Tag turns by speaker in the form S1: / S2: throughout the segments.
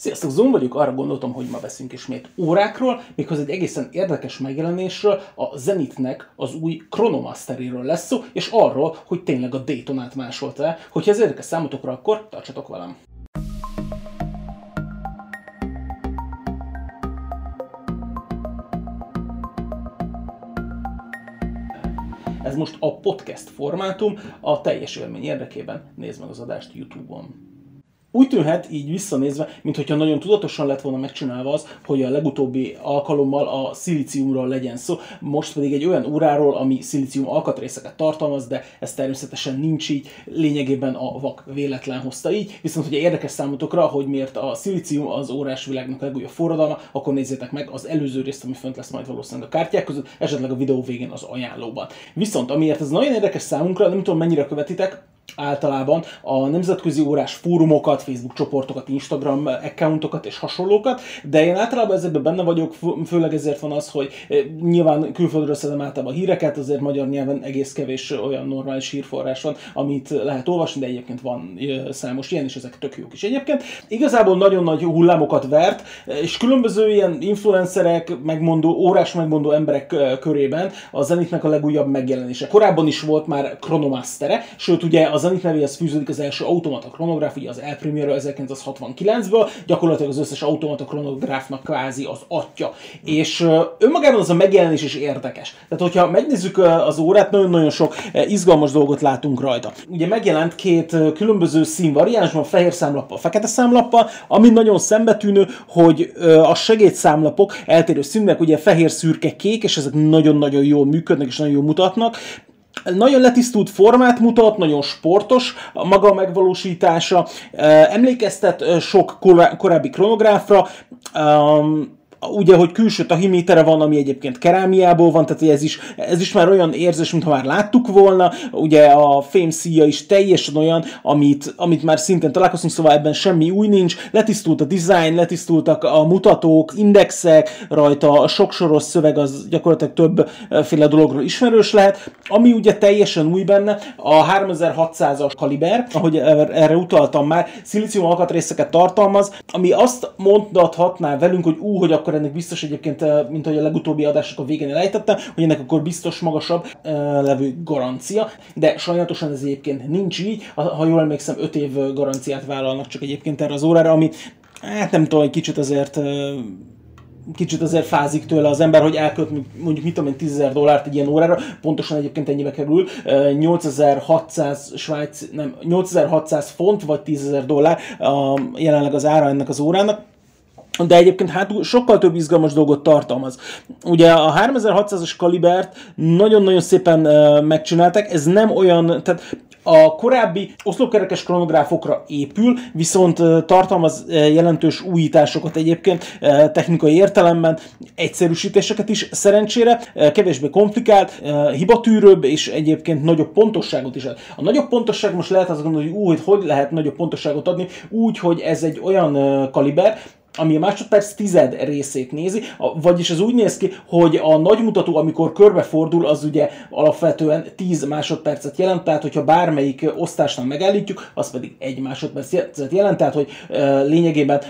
S1: Sziasztok, Zoom vagyok, arra gondoltam, hogy ma beszünk ismét órákról, méghozzá egy egészen érdekes megjelenésről, a Zenitnek az új Chronomasteréről lesz szó, és arról, hogy tényleg a Daytonát másolta el. Hogyha ez érdekes számotokra, akkor tartsatok velem! Ez most a podcast formátum, a teljes élmény érdekében nézd meg az adást YouTube-on. Úgy tűnhet így visszanézve, mintha nagyon tudatosan lett volna megcsinálva az, hogy a legutóbbi alkalommal a szilíciumról legyen szó, most pedig egy olyan óráról, ami szilícium alkatrészeket tartalmaz, de ez természetesen nincs így, lényegében a vak véletlen hozta így, viszont hogyha érdekes számotokra, hogy miért a szilícium az órás világnak legújabb forradalma, akkor nézzétek meg az előző részt, ami fönt lesz majd valószínűleg a kártyák között, esetleg a videó végén az ajánlóban. Viszont amiért ez nagyon érdekes számunkra, nem tudom mennyire követitek, általában a nemzetközi órás fórumokat, Facebook csoportokat, Instagram accountokat és hasonlókat, de én általában ezekben benne vagyok, főleg ezért van az, hogy eh, nyilván külföldről szedem általában a híreket, azért magyar nyelven egész kevés olyan normális hírforrás van, amit lehet olvasni, de egyébként van eh, számos ilyen, és ezek tök jók is egyébként. Igazából nagyon nagy hullámokat vert, és különböző ilyen influencerek, megmondó, órás megmondó emberek eh, körében a Zenitnek a legújabb megjelenése. Korábban is volt már Chronomastere, sőt ugye az Zenit nevéhez fűződik az első automata kronográf, ugye az El Primero 1969-ből, gyakorlatilag az összes automata kronográfnak kvázi az atya. És önmagában az a megjelenés is érdekes. Tehát, hogyha megnézzük az órát, nagyon-nagyon sok izgalmas dolgot látunk rajta. Ugye megjelent két különböző színvariánsban, fehér számlappal, fekete számlappal, ami nagyon szembetűnő, hogy a segédszámlapok eltérő színűek, ugye fehér, szürke, kék, és ezek nagyon-nagyon jól működnek és nagyon jól mutatnak nagyon letisztult formát mutat, nagyon sportos a maga megvalósítása, emlékeztet sok korábbi kronográfra, ugye, hogy külső tahimétere van, ami egyébként kerámiából van, tehát ez is, ez is már olyan érzés, mintha már láttuk volna, ugye a fémszíja is teljesen olyan, amit, amit már szintén találkoztunk, szóval ebben semmi új nincs, letisztult a design, letisztultak a mutatók, indexek, rajta a soros szöveg az gyakorlatilag többféle dologról ismerős lehet, ami ugye teljesen új benne, a 3600-as kaliber, ahogy erre utaltam már, szilícium alkatrészeket tartalmaz, ami azt mondhatná velünk, hogy ú, hogy akkor akkor ennek biztos egyébként, eh, mint ahogy a legutóbbi adások a végén elejtettem, hogy ennek akkor biztos magasabb uh, levő garancia, de sajnálatosan ez egyébként nincs így. Ha, jól emlékszem, 5 év garanciát vállalnak csak egyébként erre az órára, ami hát nem tudom, egy kicsit azért kicsit azért fázik tőle az ember, hogy elkölt mondjuk mit tudom én 10 dollárt egy ilyen órára, pontosan egyébként ennyibe kerül, 8600 Svájc, nem, 8600 font vagy 10.000 dollár a, jelenleg az ára ennek az órának, de egyébként hát sokkal több izgalmas dolgot tartalmaz. Ugye a 3600-as kalibert nagyon-nagyon szépen megcsinálták, ez nem olyan, tehát a korábbi oszlopkerekes kronográfokra épül, viszont tartalmaz jelentős újításokat egyébként technikai értelemben, egyszerűsítéseket is szerencsére, kevésbé komplikált, hibatűrőbb és egyébként nagyobb pontosságot is ad. A nagyobb pontosság most lehet azt gondolni, hogy úgy, hogy lehet nagyobb pontosságot adni, úgy, hogy ez egy olyan kaliber, ami a másodperc tized részét nézi, vagyis ez úgy néz ki, hogy a nagymutató, amikor körbefordul, az ugye alapvetően 10 másodpercet jelent, tehát hogyha bármelyik osztásnál megállítjuk, az pedig egy másodpercet jelent, tehát hogy lényegében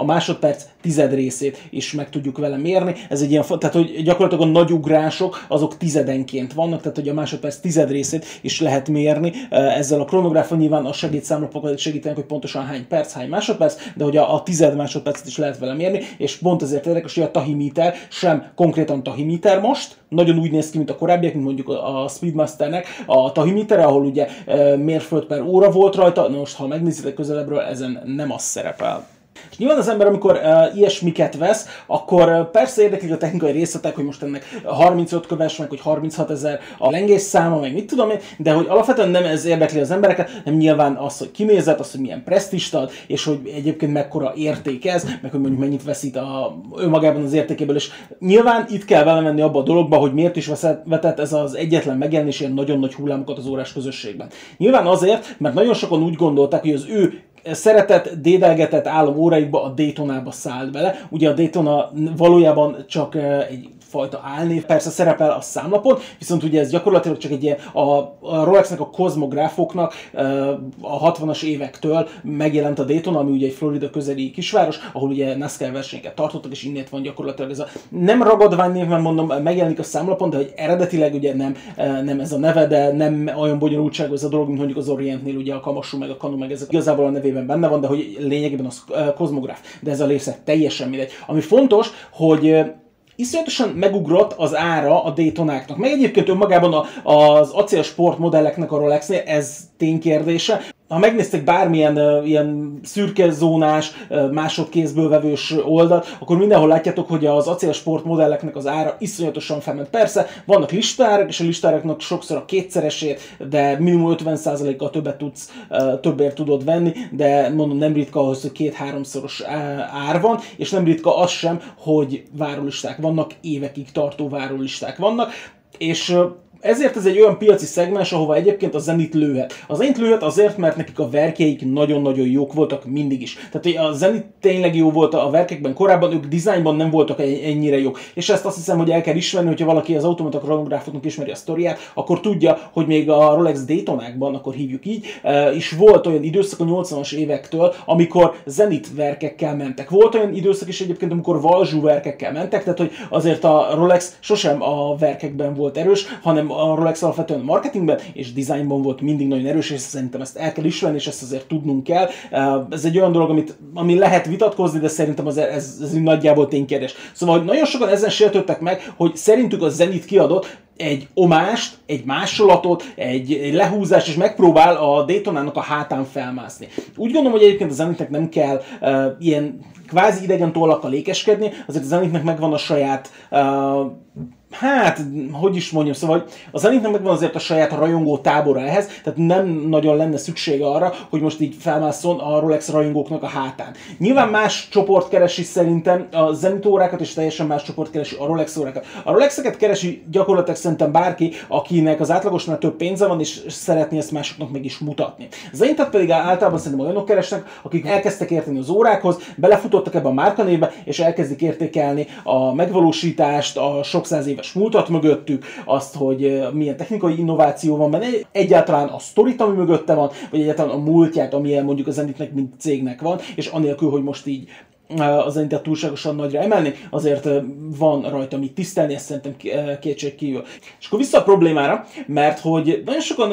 S1: a másodperc tized részét is meg tudjuk vele mérni. Ez egy ilyen, tehát hogy gyakorlatilag a nagy ugrások azok tizedenként vannak, tehát hogy a másodperc tized részét is lehet mérni. Ezzel a kronográfon nyilván a segédszámlapokat segítenek, hogy pontosan hány perc, hány másodperc, de hogy a, a tized másodpercet is lehet vele mérni, és pont ezért érdekes, hogy a tahimiter sem konkrétan tahimiter most, nagyon úgy néz ki, mint a korábbiak, mint mondjuk a Speedmasternek a tahimitere, ahol ugye mérföld per óra volt rajta, na most ha megnézitek közelebbről, ezen nem az szerepel. És nyilván az ember, amikor uh, ilyesmiket vesz, akkor uh, persze érdeklik a technikai részletek, hogy most ennek 35 köves, meg hogy 36 ezer a lengés száma, meg mit tudom én, de hogy alapvetően nem ez érdekli az embereket, nem nyilván az, hogy kinézet, az, hogy milyen presztist ad, és hogy egyébként mekkora érték ez, meg hogy mondjuk mennyit veszít a, önmagában az értékéből, és nyilván itt kell vele menni abba a dologba, hogy miért is vetett ez az egyetlen megjelenés ilyen nagyon nagy hullámokat az órás közösségben. Nyilván azért, mert nagyon sokan úgy gondolták, hogy az ő szeretett, dédelgetett álom óráikba a Daytonába szállt bele. Ugye a Daytona valójában csak egy fajta álnév persze szerepel a számlapon, viszont ugye ez gyakorlatilag csak egy ilyen a, a Rolexnek a kozmográfoknak a 60-as évektől megjelent a Daytona, ami ugye egy Florida közeli kisváros, ahol ugye NASCAR versenyeket tartottak, és innét van gyakorlatilag ez a nem ragadvány névben mondom, megjelenik a számlapon, de hogy eredetileg ugye nem, nem ez a neve, de nem olyan bonyolultságú ez a dolog, mint mondjuk az Orientnél ugye a Kamasú meg a Kanu meg ezek igazából a nevében benne van, de hogy lényegében az kozmográf. De ez a része teljesen mindegy. Ami fontos, hogy iszonyatosan megugrott az ára a Daytonáknak. Meg egyébként önmagában a, az acélsport modelleknek a Rolexnél ez ténykérdése ha megnéztek bármilyen uh, ilyen szürke zónás, uh, másodkézből vevős oldalt, akkor mindenhol látjátok, hogy az acélsport modelleknek az ára iszonyatosan felment. Persze, vannak listárak, és a listáraknak sokszor a kétszeresét, de minimum 50%-kal többet tudsz, uh, többért tudod venni, de mondom, nem ritka ahhoz, hogy két-háromszoros ár van, és nem ritka az sem, hogy várólisták vannak, évekig tartó várólisták vannak, és ezért ez egy olyan piaci szegmens, ahova egyébként a Zenit lőhet. A Zenit lőhet azért, mert nekik a verkeik nagyon-nagyon jók voltak mindig is. Tehát a Zenit tényleg jó volt a verkekben korábban, ők dizájnban nem voltak ennyire jók. És ezt azt hiszem, hogy el kell ismerni, hogyha valaki az automata kronográfoknak ismeri a sztoriát, akkor tudja, hogy még a Rolex Daytonákban, akkor hívjuk így, eh, is volt olyan időszak a 80-as évektől, amikor Zenit verkekkel mentek. Volt olyan időszak is egyébként, amikor Valzsú verkekkel mentek, tehát hogy azért a Rolex sosem a verkekben volt erős, hanem a Rolex alapvetően marketingben és designban volt mindig nagyon erős, és szerintem ezt el kell ismerni, és ezt azért tudnunk kell. Ez egy olyan dolog, amit, ami lehet vitatkozni, de szerintem az, ez, ez nagyjából ténykérdés. Szóval hogy nagyon sokan ezen sértődtek meg, hogy szerintük a Zenit kiadott egy omást, egy másolatot, egy, egy lehúzást, és megpróbál a Daytonának a hátán felmászni. Úgy gondolom, hogy egyébként a Zenitnek nem kell uh, ilyen kvázi idegen tollakkal lékeskedni, azért a Zenitnek megvan a saját uh, hát, hogy is mondjam, szóval az Zenitnek megvan azért a saját rajongó tábora ehhez, tehát nem nagyon lenne szüksége arra, hogy most így felmászon a Rolex rajongóknak a hátán. Nyilván más csoport keresi szerintem a Zenit órákat, és teljesen más csoport keresi a Rolex órákat. A Rolexeket keresi gyakorlatilag szerintem bárki, akinek az átlagosnál több pénze van, és szeretné ezt másoknak meg is mutatni. Zenitet pedig általában szerintem olyanok keresnek, akik elkezdtek érteni az órákhoz, belefutottak ebbe a márkanévbe, és elkezdik értékelni a megvalósítást, a sok száz éves múltat mögöttük, azt, hogy milyen technikai innováció van benne, egyáltalán a sztorit, ami mögötte van, vagy egyáltalán a múltját, amilyen mondjuk a Zenitnek, mint cégnek van, és anélkül, hogy most így az Zenitet túlságosan nagyra emelni, azért van rajta mit tisztelni, ezt szerintem kétség. És akkor vissza a problémára, mert hogy nagyon sokan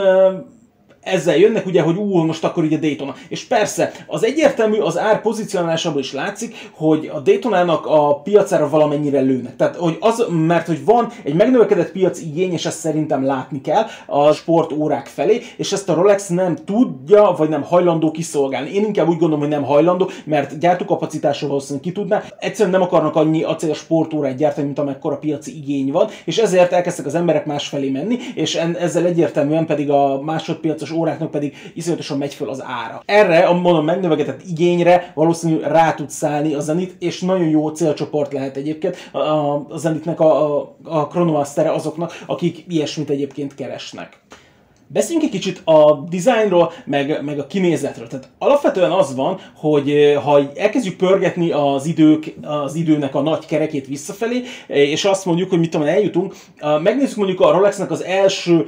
S1: ezzel jönnek ugye, hogy ú, most akkor ugye Daytona. És persze, az egyértelmű, az ár pozicionálásából is látszik, hogy a Daytonának a piacára valamennyire lőnek. Tehát, hogy az, mert hogy van egy megnövekedett piac igény, és ezt szerintem látni kell a sportórák felé, és ezt a Rolex nem tudja, vagy nem hajlandó kiszolgálni. Én inkább úgy gondolom, hogy nem hajlandó, mert gyártókapacitásról valószínűleg ki tudná. Egyszerűen nem akarnak annyi acél sportórát gyártani, mint amekkora piaci igény van, és ezért elkezdtek az emberek másfelé menni, és ezzel egyértelműen pedig a másodpiacos óráknak pedig iszonyatosan megy föl az ára. Erre a mondom megnövegetett igényre valószínűleg rá tud szállni a Zenit, és nagyon jó célcsoport lehet egyébként a, a Zenitnek a, a, a azoknak, akik ilyesmit egyébként keresnek. Beszéljünk egy kicsit a dizájnról, meg, meg a kinézetről. Tehát alapvetően az van, hogy ha elkezdjük pörgetni az, idők, az időnek a nagy kerekét visszafelé, és azt mondjuk, hogy mit tudom, eljutunk, megnézzük mondjuk a Rolexnek az első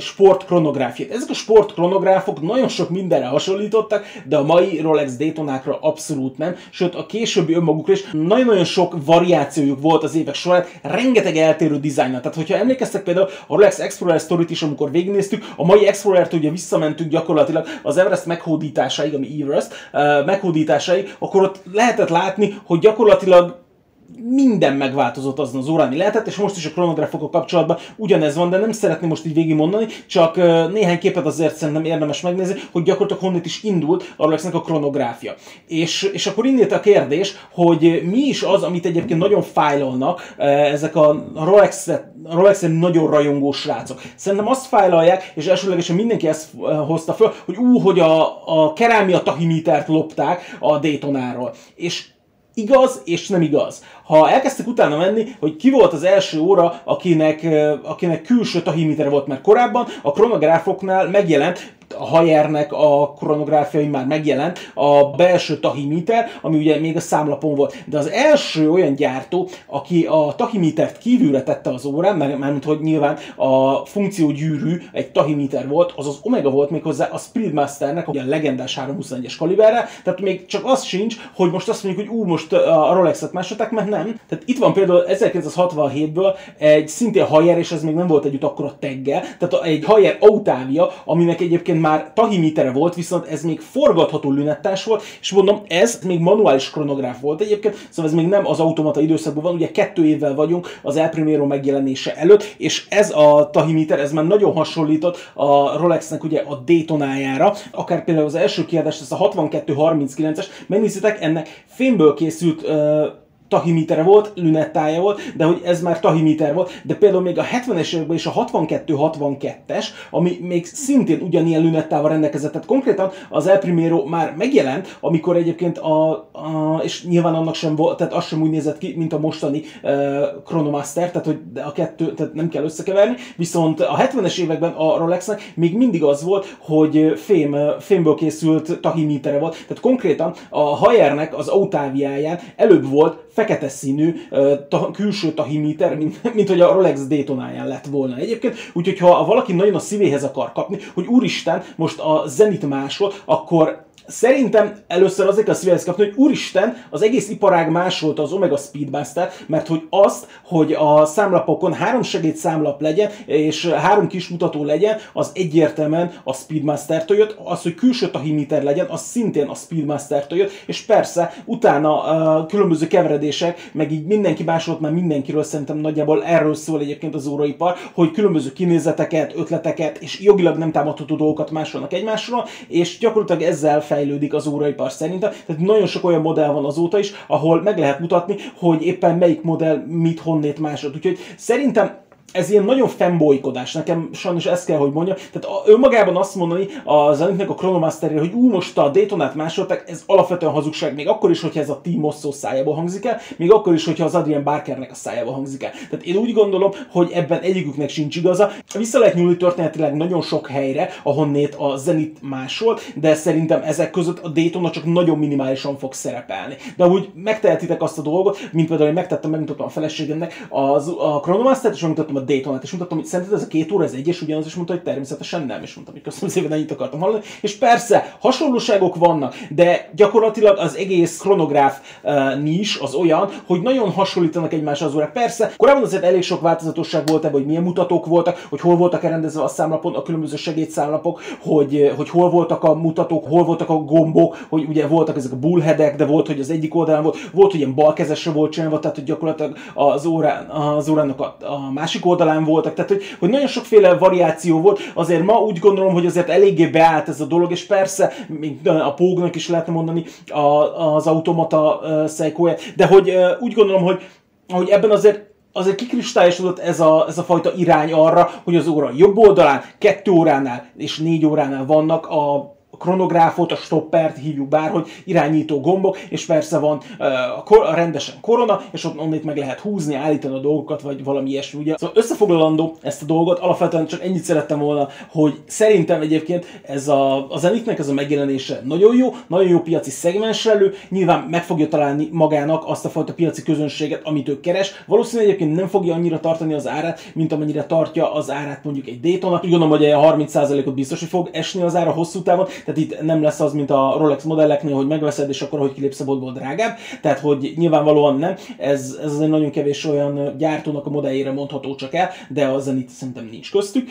S1: sportkronográfiát. Ezek a sportkronográfok nagyon sok mindenre hasonlítottak, de a mai Rolex Daytonákra abszolút nem, sőt a későbbi önmagukra is nagyon-nagyon sok variációjuk volt az évek során, rengeteg eltérő dizájnnal. Tehát, hogyha emlékeztek például a Rolex Explorer Story-t is, amikor végignéztük, a mai Explorer-t ugye visszamentünk gyakorlatilag az Everest meghódításaig, ami Everest uh, meghódításaig, akkor ott lehetett látni, hogy gyakorlatilag minden megváltozott azon az órán, ami lehetett, és most is a kronográfokkal kapcsolatban ugyanez van, de nem szeretném most így végigmondani, csak néhány képet azért szerintem érdemes megnézni, hogy gyakorlatilag honnét is indult a Rolexnek a kronográfia. És, és akkor innét a kérdés, hogy mi is az, amit egyébként nagyon fájlolnak ezek a Rolex, Rolex nagyon rajongó srácok. Szerintem azt fájlalják, és elsőlegesen mindenki ezt hozta föl, hogy ú, hogy a, a kerámia tahimitert lopták a Daytonáról. És igaz és nem igaz. Ha elkezdtek utána menni, hogy ki volt az első óra, akinek, akinek külső tahimeter volt, mert korábban a kronográfoknál megjelent a Hayernek a kronográfiai már megjelent, a belső tahimeter, ami ugye még a számlapon volt. De az első olyan gyártó, aki a tahimetert kívülre tette az órán, mert, mert hogy nyilván a funkciógyűrű egy tahimeter volt, az az Omega volt méghozzá a Speedmasternek, a legendás 321-es kaliberre, tehát még csak az sincs, hogy most azt mondjuk, hogy ú, most a Rolex-et másolták, mert nem. Tehát itt van például 1967-ből egy szintén Hayer, és ez még nem volt együtt akkor a teggel, tehát egy Hayer Autavia, aminek egyébként már tahimétere volt, viszont ez még forgatható lünettás volt, és mondom, ez még manuális kronográf volt egyébként, szóval ez még nem az automata időszakban van, ugye kettő évvel vagyunk az El Primero megjelenése előtt, és ez a tahiméter, ez már nagyon hasonlított a Rolexnek ugye a Daytonájára, akár például az első kiadás, ez a 6239-es, megnézitek, ennek fémből készült uh, tahimítere volt, lünettája volt, de hogy ez már tahimíter volt, de például még a 70-es években is a 62-62-es, ami még szintén ugyanilyen lünettával rendelkezett, tehát konkrétan az El Primero már megjelent, amikor egyébként a, a és nyilván annak sem volt, tehát az sem úgy nézett ki, mint a mostani uh, Chronomaster, tehát hogy a kettő, tehát nem kell összekeverni, viszont a 70-es években a Rolexnek még mindig az volt, hogy fém, fémből készült tahimítere volt, tehát konkrétan a Hayernek az Autaviáján előbb volt fekete színű ta, külső tahimíter, mint, mint hogy a Rolex Daytonáján lett volna egyébként. Úgyhogy ha valaki nagyon a szívéhez akar kapni, hogy úristen, most a Zenit másol, akkor Szerintem először azért kell szívehez kapni, hogy úristen, az egész iparág másolta az Omega Speedmaster, mert hogy azt, hogy a számlapokon három számlap legyen, és három kis mutató legyen, az egyértelműen a Speedmaster-től jött, az, hogy külső tahimiter legyen, az szintén a Speedmaster-től jött, és persze utána a különböző keveredések, meg így mindenki másolt már mindenkiről, szerintem nagyjából erről szól egyébként az óraipar, hogy különböző kinézeteket, ötleteket és jogilag nem támadható dolgokat másolnak egymásról, és gyakorlatilag ezzel fel fejlődik az óraipar szerintem. Tehát nagyon sok olyan modell van azóta is, ahol meg lehet mutatni, hogy éppen melyik modell mit honnét másod. Úgyhogy szerintem ez ilyen nagyon fanboykodás, nekem sajnos ezt kell, hogy mondja. Tehát önmagában azt mondani a zenéknek a Chronomasterre, hogy ú, most a Daytonát másolták, ez alapvetően hazugság, még akkor is, hogyha ez a Team Mosso szájából hangzik el, még akkor is, hogyha az Adrian Barkernek a szájából hangzik el. Tehát én úgy gondolom, hogy ebben egyiküknek sincs igaza. Vissza lehet nyúlni történetileg nagyon sok helyre, ahonnét a Zenit másolt, de szerintem ezek között a Daytona csak nagyon minimálisan fog szerepelni. De úgy megtehetitek azt a dolgot, mint például, hogy megtettem, megmutattam a feleségemnek az, a Chronomaster-t, és megmutattam a Daytonát, és mondtam, hogy szerinted ez a két óra, ez egy és ugyanaz, és mondta, hogy természetesen nem, és mondtam, hogy köszönöm szépen, ennyit akartam hallani. És persze, hasonlóságok vannak, de gyakorlatilag az egész kronográf uh, az olyan, hogy nagyon hasonlítanak egymásra az órák. Persze, korábban azért elég sok változatosság volt ebben, hogy milyen mutatók voltak, hogy hol voltak elrendezve a számlapon a különböző segédszámlapok, hogy, hogy hol voltak a mutatók, hol voltak a gombok, hogy ugye voltak ezek a bullheadek, de volt, hogy az egyik oldalán volt, volt, hogy ilyen balkezesre volt csinálva, tehát hogy gyakorlatilag az, órán, az órának a, a másik oldalán voltak, tehát hogy, hogy nagyon sokféle variáció volt, azért ma úgy gondolom, hogy azért eléggé beállt ez a dolog, és persze a pógnak is lehetne mondani a, az automata uh, de hogy uh, úgy gondolom, hogy, hogy ebben azért azért kikristályosodott ez a, ez a fajta irány arra, hogy az óra jobb oldalán, kettő óránál és négy óránál vannak a kronográfot, a stoppert hívjuk bárhogy, irányító gombok, és persze van a, rendesen korona, és ott onnét meg lehet húzni, állítani a dolgokat, vagy valami ilyesmi, ugye. Szóval összefoglalandó ezt a dolgot, alapvetően csak ennyit szerettem volna, hogy szerintem egyébként ez a, a Zenitnek ez a megjelenése nagyon jó, nagyon jó piaci szegmenselő, nyilván meg fogja találni magának azt a fajta piaci közönséget, amit ő keres. Valószínűleg egyébként nem fogja annyira tartani az árát, mint amennyire tartja az árát mondjuk egy Daytona. Úgy gondolom, hogy a 30%-ot biztos, hogy fog esni az ára hosszú távon, tehát itt nem lesz az, mint a Rolex modelleknél, hogy megveszed, és akkor, hogy kilépsz a boltból drágább. Tehát, hogy nyilvánvalóan nem. Ez, ez azért nagyon kevés olyan gyártónak a modelljére mondható csak el, de a Zenit szerintem nincs köztük.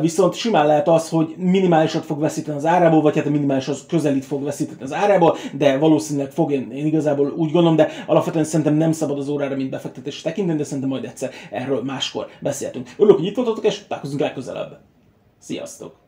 S1: Viszont simán lehet az, hogy minimálisat fog veszíteni az árából, vagy hát a minimálishoz közelít fog veszíteni az árából, de valószínűleg fog, én, én igazából úgy gondolom, de alapvetően szerintem nem szabad az órára, mint befektetés tekinteni, de szerintem majd egyszer erről máskor beszéltünk. Örülök, hogy itt voltatok, és találkozunk legközelebb. Sziasztok!